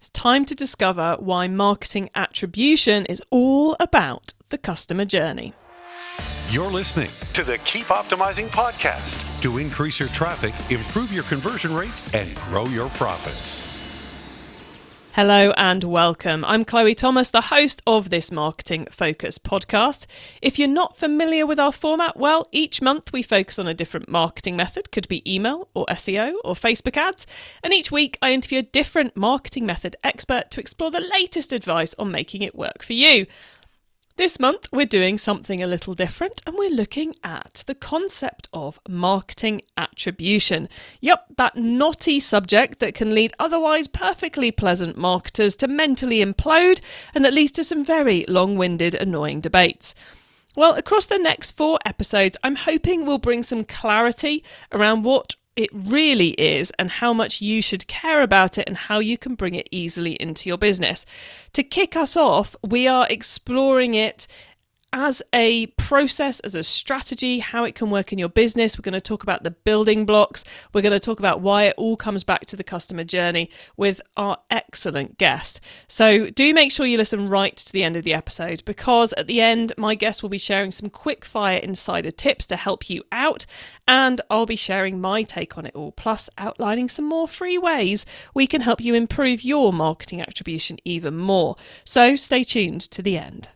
It's time to discover why marketing attribution is all about the customer journey. You're listening to the Keep Optimizing podcast to increase your traffic, improve your conversion rates, and grow your profits. Hello and welcome. I'm Chloe Thomas, the host of this Marketing Focus podcast. If you're not familiar with our format, well, each month we focus on a different marketing method, could be email or SEO or Facebook ads, and each week I interview a different marketing method expert to explore the latest advice on making it work for you. This month, we're doing something a little different and we're looking at the concept of marketing attribution. Yep, that knotty subject that can lead otherwise perfectly pleasant marketers to mentally implode and that leads to some very long winded, annoying debates. Well, across the next four episodes, I'm hoping we'll bring some clarity around what it really is and how much you should care about it and how you can bring it easily into your business. To kick us off, we are exploring it as a process, as a strategy, how it can work in your business. We're going to talk about the building blocks. We're going to talk about why it all comes back to the customer journey with our excellent guest. So do make sure you listen right to the end of the episode because at the end, my guest will be sharing some quick fire insider tips to help you out. And I'll be sharing my take on it all, plus outlining some more free ways we can help you improve your marketing attribution even more. So stay tuned to the end.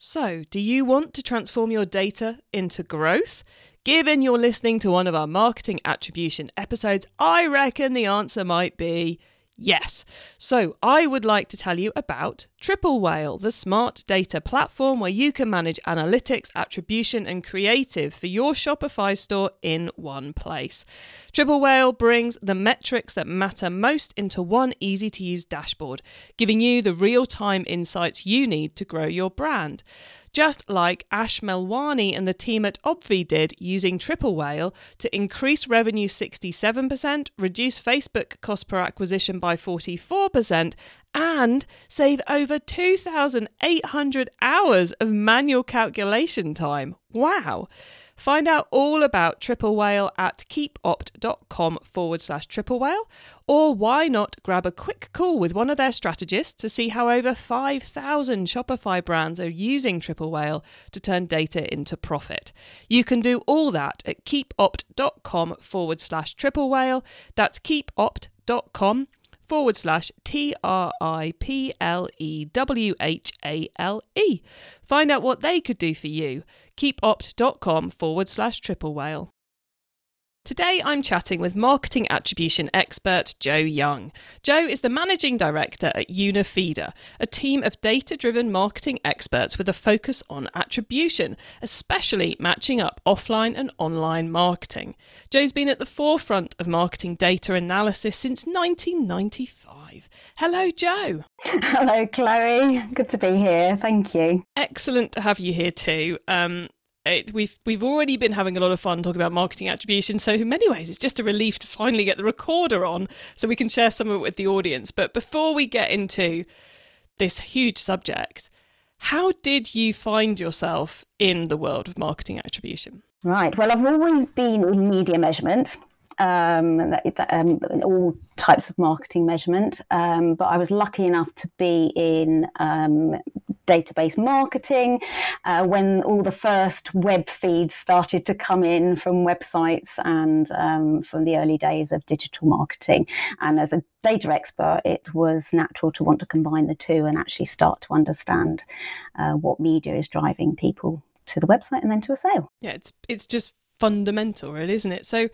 So, do you want to transform your data into growth? Given you're listening to one of our marketing attribution episodes, I reckon the answer might be Yes. So I would like to tell you about Triple Whale, the smart data platform where you can manage analytics, attribution, and creative for your Shopify store in one place. Triple Whale brings the metrics that matter most into one easy to use dashboard, giving you the real time insights you need to grow your brand just like Ash Melwani and the team at Obvi did using Triple Whale to increase revenue 67%, reduce Facebook cost per acquisition by 44%, and save over 2,800 hours of manual calculation time. Wow! Find out all about Triple Whale at keepopt.com forward slash triple whale, or why not grab a quick call with one of their strategists to see how over 5,000 Shopify brands are using Triple Whale to turn data into profit. You can do all that at keepopt.com forward slash triple whale. That's keepopt.com forward slash T R I P L E W H A L E. Find out what they could do for you. Keepopt.com forward slash triple whale. Today, I'm chatting with marketing attribution expert Joe Young. Joe is the managing director at Unifida, a team of data driven marketing experts with a focus on attribution, especially matching up offline and online marketing. Joe's been at the forefront of marketing data analysis since 1995. Hello, Joe. Hello, Chloe. Good to be here. Thank you. Excellent to have you here too. Um, it, we've we've already been having a lot of fun talking about marketing attribution. So in many ways, it's just a relief to finally get the recorder on, so we can share some of it with the audience. But before we get into this huge subject, how did you find yourself in the world of marketing attribution? Right. Well, I've always been in media measurement um, um, all types of marketing measurement. Um, but I was lucky enough to be in um, database marketing uh, when all the first web feeds started to come in from websites and um, from the early days of digital marketing. And as a data expert, it was natural to want to combine the two and actually start to understand uh, what media is driving people to the website and then to a sale. Yeah, it's it's just fundamental, really, isn't it? So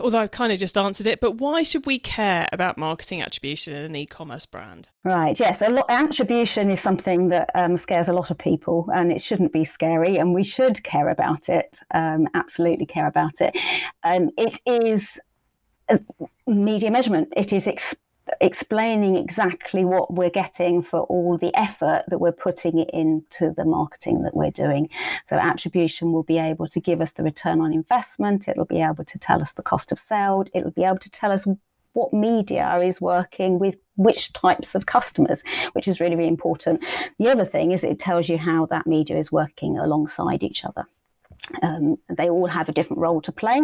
although I've kind of just answered it, but why should we care about marketing attribution in an e-commerce brand? Right. Yes. A lot, attribution is something that um, scares a lot of people, and it shouldn't be scary, and we should care about it. Um, absolutely care about it. Um, it is media measurement. It is ex- explaining exactly what we're getting for all the effort that we're putting into the marketing that we're doing. So, attribution will be able to give us the return on investment, it'll be able to tell us the cost of sale, it'll be able to tell us what media is working with which types of customers, which is really, really important. The other thing is it tells you how that media is working alongside each other. Um, they all have a different role to play,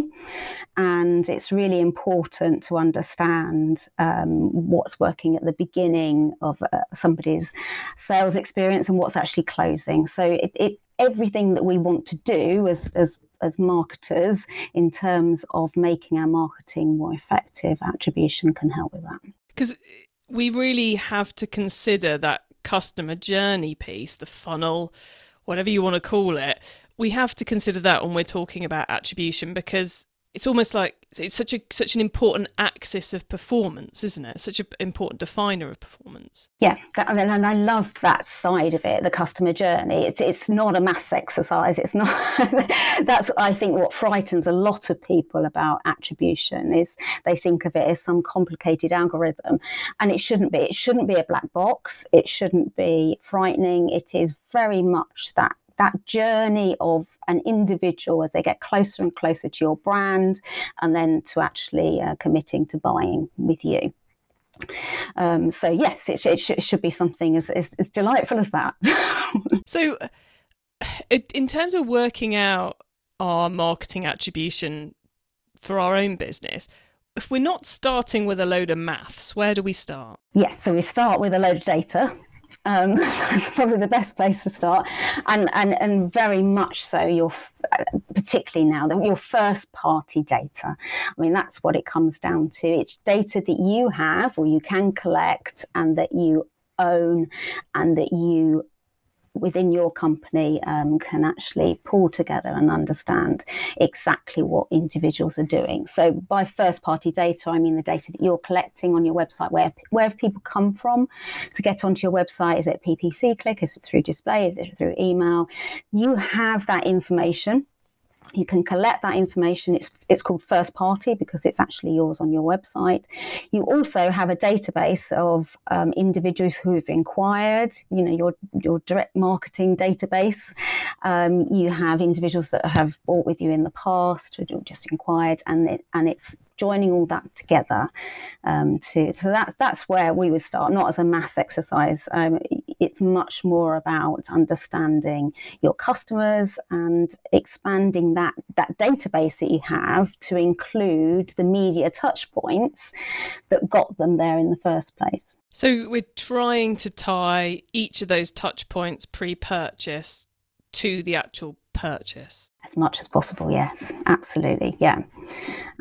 and it's really important to understand um, what's working at the beginning of uh, somebody's sales experience and what's actually closing. So it, it everything that we want to do as as as marketers in terms of making our marketing more effective, attribution can help with that. Because we really have to consider that customer journey piece, the funnel, whatever you want to call it, we have to consider that when we're talking about attribution because it's almost like it's such a such an important axis of performance, isn't it? Such an important definer of performance. Yeah, that, and I love that side of it, the customer journey. It's it's not a maths exercise. It's not. that's I think what frightens a lot of people about attribution is they think of it as some complicated algorithm, and it shouldn't be. It shouldn't be a black box. It shouldn't be frightening. It is very much that that journey of an individual as they get closer and closer to your brand and then to actually uh, committing to buying with you. Um, so yes, it, sh- it, sh- it, should be something as, as, as delightful as that. so, in terms of working out our marketing attribution for our own business, if we're not starting with a load of maths, where do we start? Yes, so we start with a load of data um, that's probably the best place to start, and and and very much so. Your particularly now your first party data. I mean, that's what it comes down to. It's data that you have or you can collect, and that you own, and that you within your company um, can actually pull together and understand exactly what individuals are doing. So, by first party data, I mean the data that you're collecting on your website. Where where have people come from to get onto your website? Is it PPC click? Is it through display? Is it through email? You have that information you can collect that information. It's, it's called first party because it's actually yours on your website. You also have a database of um, individuals who have inquired, you know, your, your direct marketing database. Um, you have individuals that have bought with you in the past, who just inquired, and, it, and it's joining all that together um, to so that's that's where we would start not as a mass exercise um, it's much more about understanding your customers and expanding that that database that you have to include the media touch points that got them there in the first place. So we're trying to tie each of those touch points pre-purchase to the actual purchase as much as possible, yes, absolutely, yeah.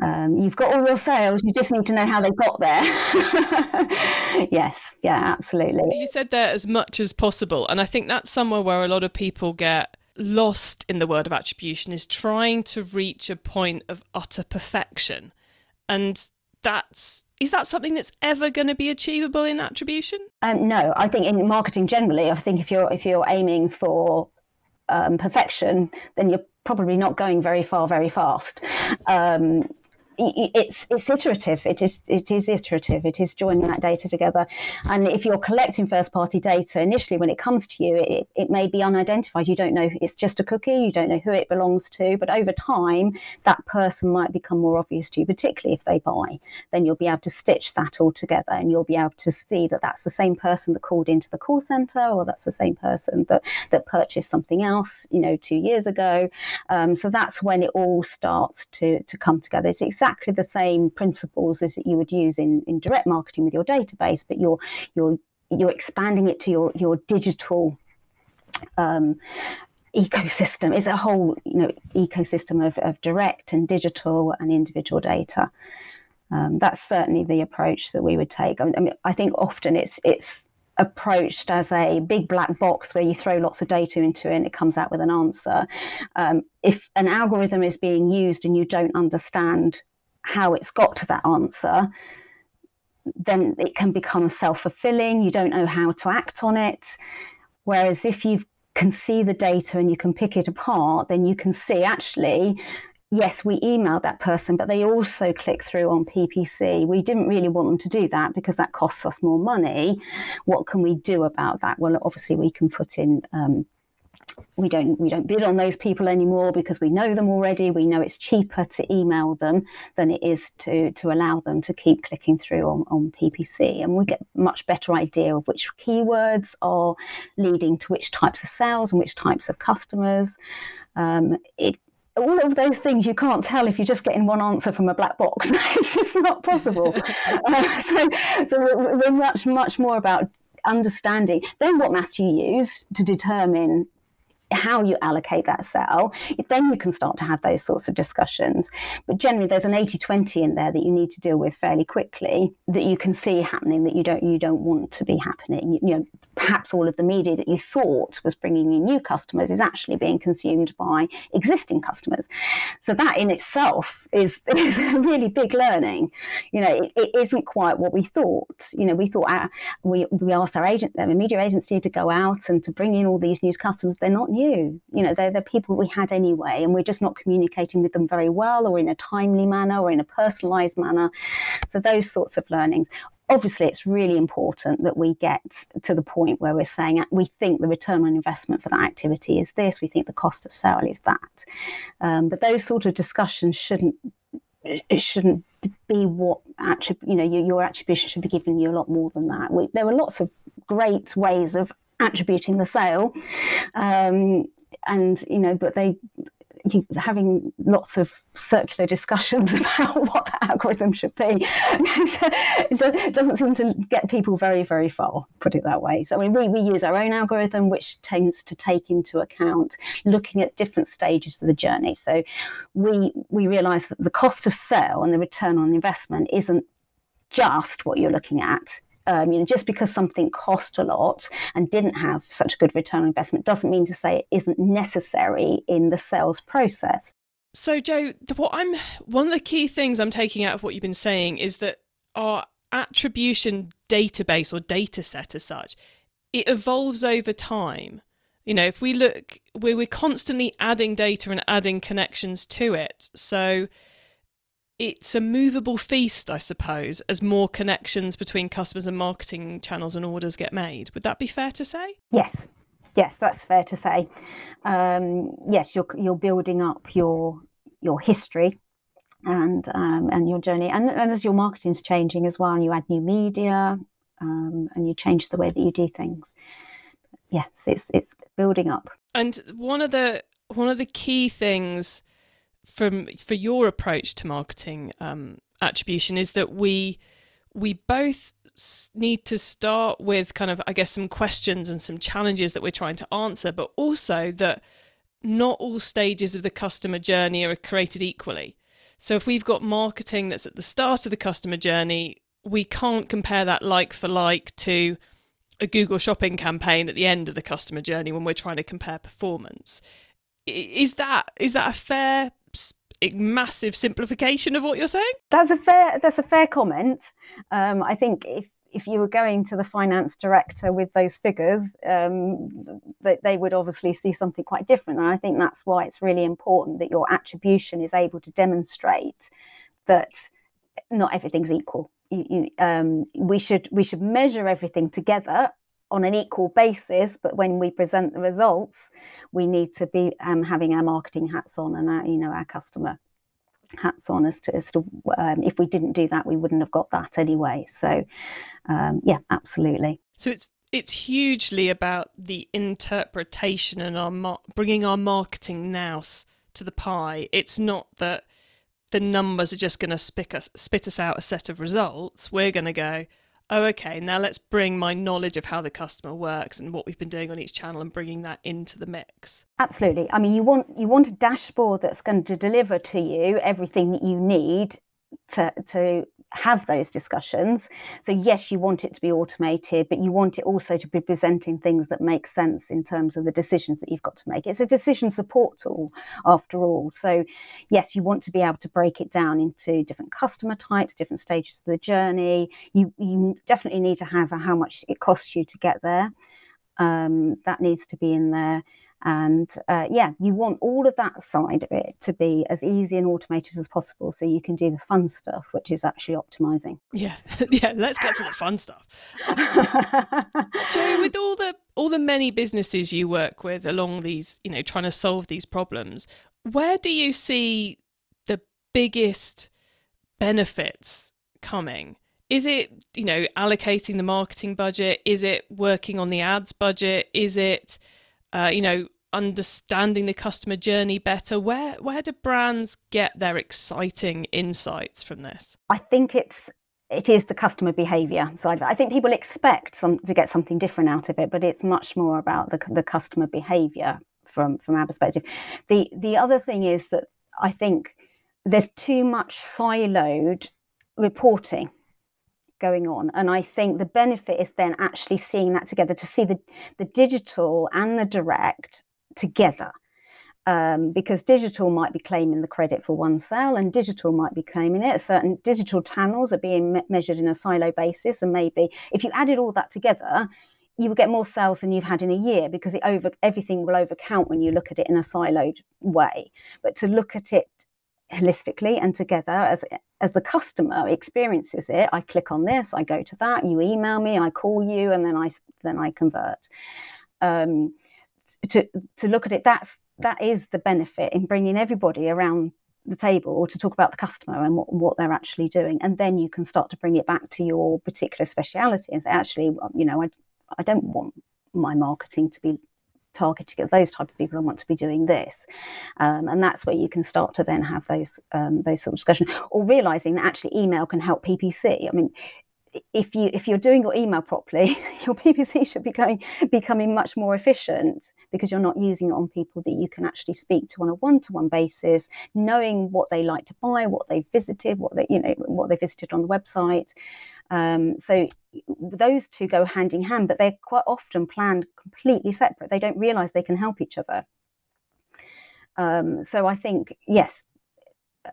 Um, you've got all your sales, you just need to know how they got there. yes, yeah, absolutely. You said there as much as possible, and I think that's somewhere where a lot of people get lost in the world of attribution is trying to reach a point of utter perfection. And that's is that something that's ever going to be achievable in attribution? Um, no, I think in marketing generally, I think if you're if you're aiming for um, perfection, then you're probably not going very far very fast. Um, it's it's iterative. It is it is iterative. It is joining that data together. And if you're collecting first party data initially, when it comes to you, it, it may be unidentified. You don't know it's just a cookie. You don't know who it belongs to. But over time, that person might become more obvious to you, particularly if they buy. Then you'll be able to stitch that all together, and you'll be able to see that that's the same person that called into the call center, or that's the same person that that purchased something else, you know, two years ago. Um, so that's when it all starts to to come together. It's exactly exactly the same principles as you would use in, in direct marketing with your database, but you're you're you're expanding it to your your digital um, ecosystem. It's a whole you know ecosystem of, of direct and digital and individual data. Um, that's certainly the approach that we would take. I mean, I think often it's it's approached as a big black box where you throw lots of data into it and it comes out with an answer. Um, if an algorithm is being used and you don't understand how it's got to that answer, then it can become self fulfilling. You don't know how to act on it. Whereas if you can see the data and you can pick it apart, then you can see actually, yes, we emailed that person, but they also click through on PPC. We didn't really want them to do that because that costs us more money. What can we do about that? Well, obviously, we can put in um, we don't we don't bid on those people anymore because we know them already we know it's cheaper to email them than it is to to allow them to keep clicking through on, on ppc and we get much better idea of which keywords are leading to which types of sales and which types of customers um, it all of those things you can't tell if you're just getting one answer from a black box. it's just not possible. uh, so, so we're much, much more about understanding then what maths you use to determine how you allocate that cell, then you can start to have those sorts of discussions. But generally, there's an 80-20 in there that you need to deal with fairly quickly that you can see happening that you don't you don't want to be happening. You, you know, perhaps all of the media that you thought was bringing you new customers is actually being consumed by existing customers. So that in itself is, is a really big learning. You know, it, it isn't quite what we thought. You know, we thought our, we we asked our agent, the media agency, to go out and to bring in all these new customers. They're not new you. You know, they're the people we had anyway, and we're just not communicating with them very well or in a timely manner or in a personalized manner. So, those sorts of learnings. Obviously, it's really important that we get to the point where we're saying we think the return on investment for that activity is this, we think the cost of sale is that. Um, but those sort of discussions shouldn't it shouldn't be what attrib- you know your, your, attribution should be giving you a lot more than that. We, there are lots of great ways of attributing the sale, um, and you know, but they having lots of circular discussions about what the algorithm should be it doesn't seem to get people very very far put it that way. So I mean, we, we use our own algorithm which tends to take into account looking at different stages of the journey. So we we realize that the cost of sale and the return on investment isn't just what you're looking at um, you know, just because something cost a lot and didn't have such a good return on investment doesn't mean to say it isn't necessary in the sales process. So, Joe, what I'm one of the key things I'm taking out of what you've been saying is that our attribution database or data set as such, it evolves over time. You know, if we look, we're, we're constantly adding data and adding connections to it. So, it's a movable feast, I suppose, as more connections between customers and marketing channels and orders get made. Would that be fair to say? Yes, yes, that's fair to say. Um, yes, you're you're building up your your history and um, and your journey, and, and as your marketing's changing as well, and you add new media um, and you change the way that you do things. Yes, it's it's building up. And one of the one of the key things from for your approach to marketing um, attribution is that we we both need to start with kind of I guess some questions and some challenges that we're trying to answer, but also that not all stages of the customer journey are created equally. So if we've got marketing that's at the start of the customer journey, we can't compare that like for like to a Google shopping campaign at the end of the customer journey when we're trying to compare performance. Is that is that a fair massive simplification of what you're saying. That's a fair. That's a fair comment. Um, I think if if you were going to the finance director with those figures, um, they, they would obviously see something quite different. And I think that's why it's really important that your attribution is able to demonstrate that not everything's equal. You, you, um, we should we should measure everything together on an equal basis, but when we present the results, we need to be um, having our marketing hats on and our, you know, our customer hats on as to, as to um, if we didn't do that, we wouldn't have got that anyway. So, um, yeah, absolutely. So it's it's hugely about the interpretation and our mar- bringing our marketing nous to the pie. It's not that the numbers are just going to spit us spit us out a set of results. We're going to go, oh, okay, now let's bring my knowledge of how the customer works and what we've been doing on each channel and bringing that into the mix. Absolutely. I mean, you want you want a dashboard that's going to deliver to you everything that you need to to have those discussions. So yes, you want it to be automated, but you want it also to be presenting things that make sense in terms of the decisions that you've got to make. It's a decision support tool after all. So yes, you want to be able to break it down into different customer types, different stages of the journey. You you definitely need to have how much it costs you to get there. Um, that needs to be in there. And uh, yeah, you want all of that side of it to be as easy and automated as possible so you can do the fun stuff, which is actually optimizing. Yeah, yeah, let's get to the fun stuff. Joe, with all the all the many businesses you work with along these, you know, trying to solve these problems, where do you see the biggest benefits coming? Is it, you know, allocating the marketing budget? Is it working on the ads budget? Is it uh, you know, understanding the customer journey better? Where where do brands get their exciting insights from this? I think it's it is the customer behavior side. I think people expect some to get something different out of it, but it's much more about the, the customer behavior from from our perspective. The the other thing is that I think there's too much siloed reporting going on and i think the benefit is then actually seeing that together to see the, the digital and the direct together um, because digital might be claiming the credit for one sale and digital might be claiming it. Certain digital channels are being me- measured in a silo basis, and maybe if you added all that together, you will get more sales than you've had in a year because it over everything will overcount when you look at it in a siloed way. But to look at it holistically and together as as the customer experiences it. I click on this i go to that you email me i call you and then i then i convert. Um, to to look at it that's that is the benefit in bringing everybody around the table to talk about the customer and what, what they're actually doing. And then you can start to bring it back to your particular speciality and say actually you know i, I don't want my marketing to be targeting at those type of people I want to be doing this um, and that's where you can start to then have those um, those sort of discussion or realizing that actually email can help ppc i mean if you if you're doing your email properly, your PPC should be going becoming much more efficient because you're not using it on people that you can actually speak to on a one-to-one basis, knowing what they like to buy, what they visited, what they you know what they visited on the website. Um, so those two go hand in hand, but they're quite often planned completely separate. They don't realise they can help each other. Um, so I think yes,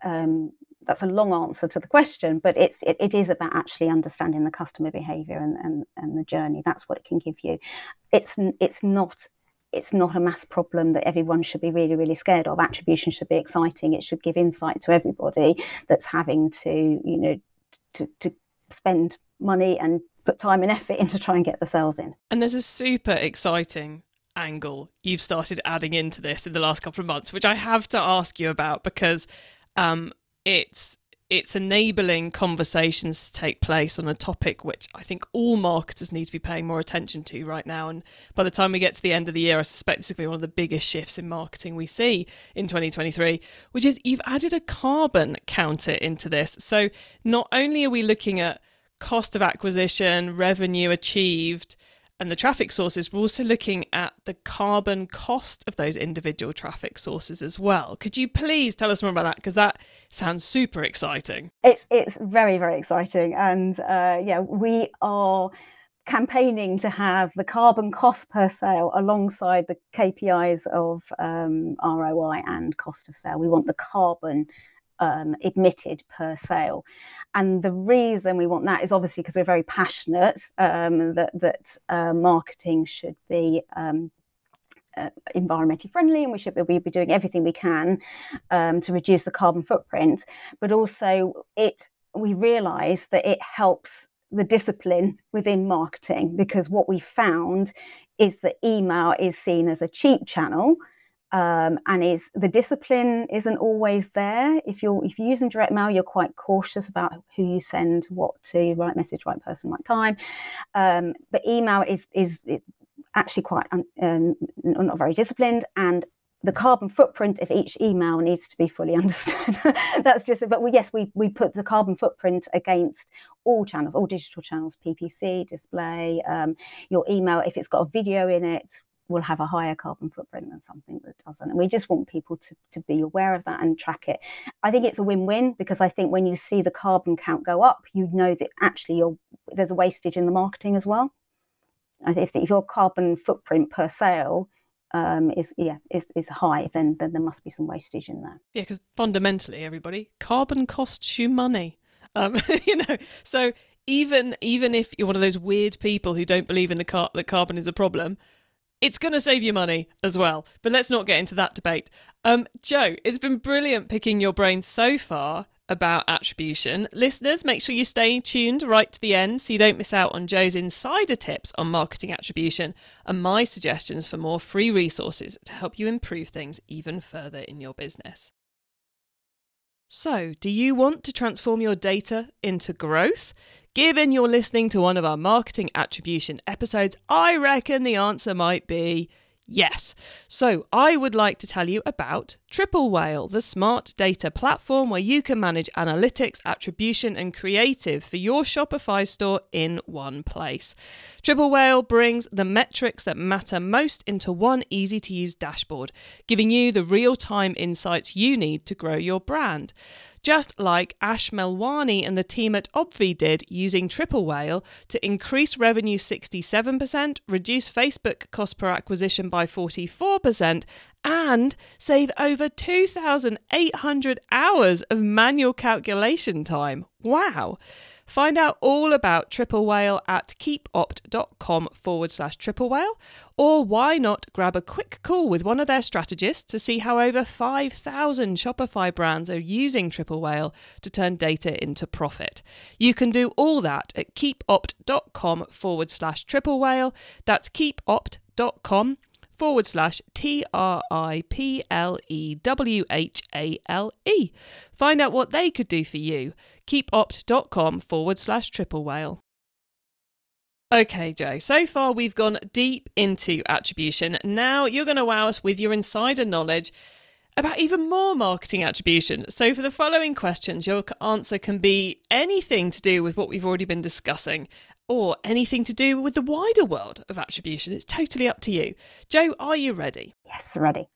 um, that's a long answer to the question, but it's it, it is about actually understanding the customer behavior and, and and the journey. That's what it can give you. It's it's not it's not a mass problem that everyone should be really really scared of. Attribution should be exciting. It should give insight to everybody that's having to you know to to spend money and put time and effort into try and get the sales in. And there's a super exciting angle you've started adding into this in the last couple of months, which I have to ask you about because um, it's it's enabling conversations to take place on a topic which I think all marketers need to be paying more attention to right now. And by the time we get to the end of the year, I suspect this will be one of the biggest shifts in marketing we see in 2023, which is you've added a carbon counter into this. So not only are we looking at cost of acquisition, revenue achieved, and the traffic sources, we're also looking at the carbon cost of those individual traffic sources as well. Could you please tell us more about that? Because that sounds super exciting. It's it's very very exciting, and uh, yeah, we are campaigning to have the carbon cost per sale alongside the KPIs of um, ROI and cost of sale. We want the carbon um, emitted per sale. And the reason we want that is obviously because we're very passionate um, that, that uh, marketing should be. Um, uh, environmentally friendly, and we should be, be doing everything we can um, to reduce the carbon footprint. But also, it we realise that it helps the discipline within marketing because what we found is that email is seen as a cheap channel um, and is the discipline isn't always there. If you're if you're using direct mail, you're quite cautious about who you send what to, right message, right person, right time. Um, but email is is, is actually quite um, not very disciplined, and the carbon footprint of each email needs to be fully understood. That's just, but we, yes, we we put the carbon footprint against all channels, all digital channels, PPC, display, um, your email. If it's got a video in it, will have a higher carbon footprint than something that doesn't. And we just want people to, to be aware of that and track it. I think it's a win win because I think when you see the carbon count go up, you know that actually there's a wastage in the marketing as well. If, if your carbon footprint per sale um, is yeah is, is high, then then there must be some wastage in there. Yeah, because fundamentally, everybody, carbon costs you money. Um, you know, so even even if you're one of those weird people who don't believe in the car that carbon is a problem, it's going to save you money as well. But let's not get into that debate. Um, Joe, it's been brilliant picking your brain so far about attribution. Listeners, make sure you stay tuned right to the end so you don't miss out on Joe's insider tips on marketing attribution and my suggestions for more free resources to help you improve things even further in your business. So, do you want to transform your data into growth? Given you're listening to one of our marketing attribution episodes, I reckon the answer might be Yes. So I would like to tell you about Triple Whale, the smart data platform where you can manage analytics, attribution, and creative for your Shopify store in one place. Triple Whale brings the metrics that matter most into one easy to use dashboard, giving you the real time insights you need to grow your brand just like Ash Melwani and the team at Obvi did using Triple Whale to increase revenue 67%, reduce Facebook cost per acquisition by 44%, and save over 2,800 hours of manual calculation time. Wow! Find out all about Triple Whale at keepopt.com forward slash triple whale, or why not grab a quick call with one of their strategists to see how over 5,000 Shopify brands are using Triple Whale to turn data into profit. You can do all that at keepopt.com forward slash triple whale. That's keepopt.com forward slash T R I P L E W H A L E. Find out what they could do for you. Keepopt.com forward slash triple whale. Okay, Joe, so far we've gone deep into attribution. Now you're going to wow us with your insider knowledge about even more marketing attribution. So, for the following questions, your answer can be anything to do with what we've already been discussing or anything to do with the wider world of attribution. It's totally up to you. Joe, are you ready? Yes, ready.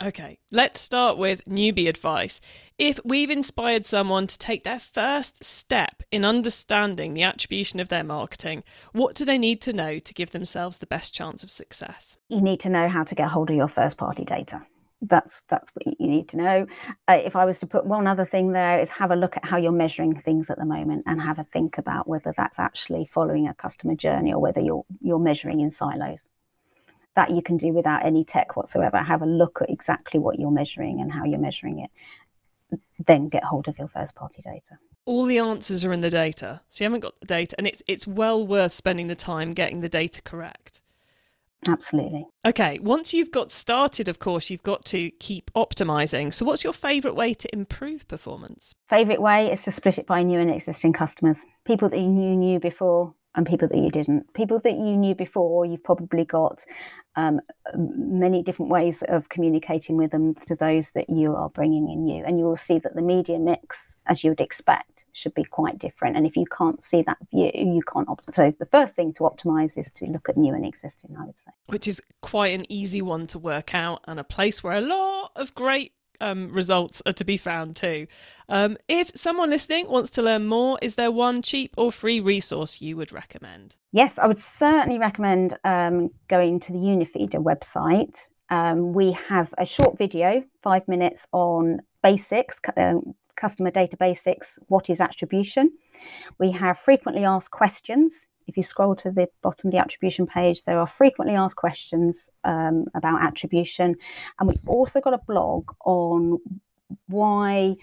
Okay, let's start with newbie advice. If we've inspired someone to take their first step in understanding the attribution of their marketing, what do they need to know to give themselves the best chance of success? You need to know how to get hold of your first party data that's that's what you need to know. Uh, if I was to put one other thing there, is have a look at how you're measuring things at the moment, and have a think about whether that's actually following a customer journey or whether you're you're measuring in silos. That you can do without any tech whatsoever. Have a look at exactly what you're measuring and how you're measuring it. Then get hold of your first party data. All the answers are in the data, so you haven't got the data, and it's it's well worth spending the time getting the data correct. Absolutely. Okay, once you've got started, of course, you've got to keep optimizing. So, what's your favorite way to improve performance? Favorite way is to split it by new and existing customers, people that you knew before and people that you didn't. People that you knew before, you've probably got um, many different ways of communicating with them to those that you are bringing in you. And you will see that the media mix, as you would expect, should be quite different. And if you can't see that view, you can't optimize. So the first thing to optimize is to look at new and existing, I would say. Which is quite an easy one to work out and a place where a lot of great um, results are to be found too. Um, if someone listening wants to learn more, is there one cheap or free resource you would recommend? Yes, I would certainly recommend um, going to the Unifida website. Um, we have a short video, five minutes on basics, uh, customer data basics, what is attribution. We have frequently asked questions if you scroll to the bottom of the attribution page, there are frequently asked questions um, about attribution. And we've also got a blog on why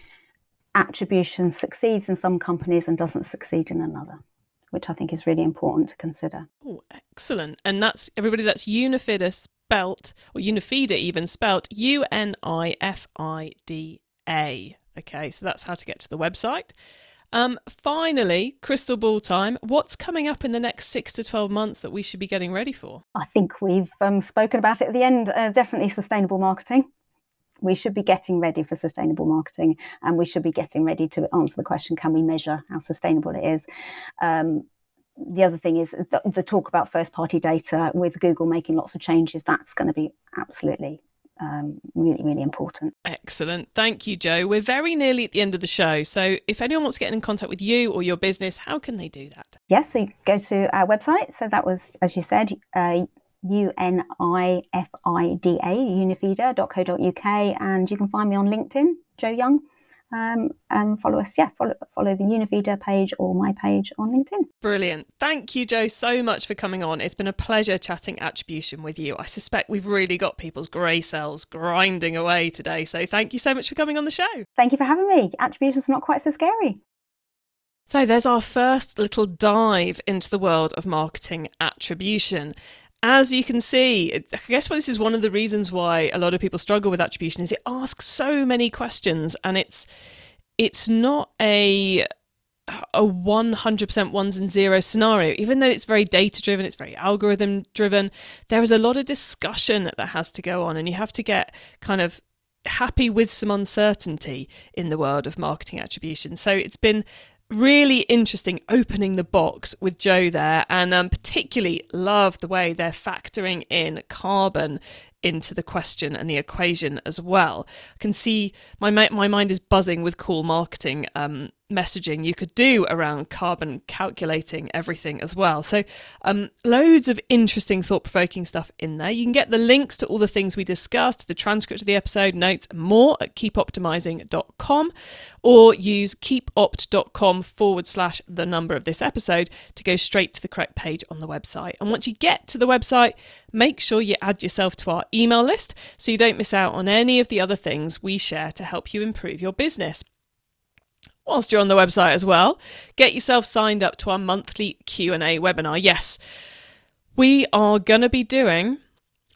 attribution succeeds in some companies and doesn't succeed in another, which I think is really important to consider. Oh, excellent. And that's everybody, that's Unifida spelt, or Unifida even spelt U N I F I D A. Okay, so that's how to get to the website. Um, finally, crystal ball time. What's coming up in the next six to 12 months that we should be getting ready for? I think we've um, spoken about it at the end. Uh, definitely sustainable marketing. We should be getting ready for sustainable marketing and we should be getting ready to answer the question can we measure how sustainable it is? Um, the other thing is the, the talk about first party data with Google making lots of changes. That's going to be absolutely um, really, really important. Excellent. Thank you, Joe. We're very nearly at the end of the show. So, if anyone wants to get in contact with you or your business, how can they do that? Yes, so you go to our website. So, that was, as you said, uh, unifida, unifida.co.uk, and you can find me on LinkedIn, Joe Young um, and follow us. Yeah, follow follow the Unifida page or my page on LinkedIn. Brilliant. Thank you, Joe, so much for coming on. It's been a pleasure chatting attribution with you. I suspect we've really got people's grey cells grinding away today. So thank you so much for coming on the show. Thank you for having me. Attribution's not quite so scary. So, there's our first little dive into the world of marketing attribution as you can see, I guess this is one of the reasons why a lot of people struggle with attribution is it asks so many questions and it's it's not a a 100% ones and zeros scenario. Even though it's very data driven, it's very algorithm driven, there is a lot of discussion that has to go on, and you have to get kind of happy with some uncertainty in the world of marketing attribution. So it's been really interesting opening the box with Joe there, and um, particularly love the way they're factoring in carbon into the question and the equation as well. I can see my my mind is buzzing with cool marketing um, messaging you could do around carbon calculating everything as well. So, um, loads of interesting, thought provoking stuff in there. You can get the links to all the things we discussed, the transcript of the episode, notes, more at keepoptimising.com or use keepopt.com forward slash the number of this episode to go straight to the correct page on the website. And once you get to the website, make sure you add yourself to our email list so you don't miss out on any of the other things we share to help you improve your business. Whilst you're on the website as well get yourself signed up to our monthly q&a webinar. Yes we are going to be doing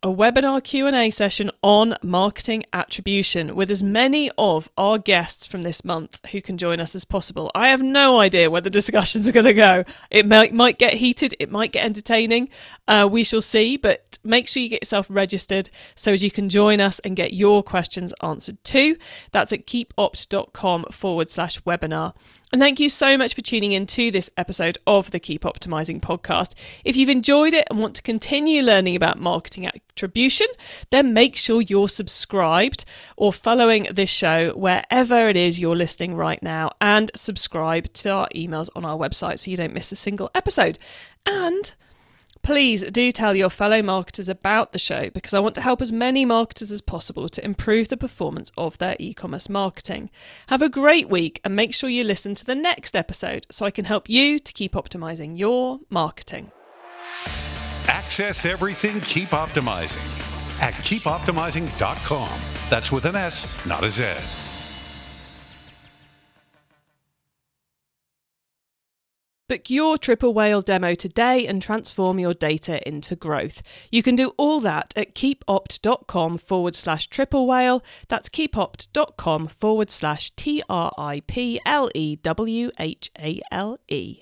a webinar Q&A session on marketing attribution with as many of our guests from this month who can join us as possible. I have no idea where the discussions are going to go. It might, might get heated, it might get entertaining. Uh, we shall see, but make sure you get yourself registered so as you can join us and get your questions answered too. That's at keepopt.com forward slash webinar. And thank you so much for tuning in to this episode of the Keep Optimizing podcast. If you've enjoyed it and want to continue learning about marketing attribution, then make sure you're subscribed or following this show wherever it is you're listening right now and subscribe to our emails on our website so you don't miss a single episode. And Please do tell your fellow marketers about the show because I want to help as many marketers as possible to improve the performance of their e commerce marketing. Have a great week and make sure you listen to the next episode so I can help you to keep optimizing your marketing. Access everything Keep Optimizing at keepoptimising.com. That's with an S, not a Z. Book your triple whale demo today and transform your data into growth. You can do all that at keepopt.com forward slash triple whale. That's keepopt.com forward slash T R I P L E W H A L E.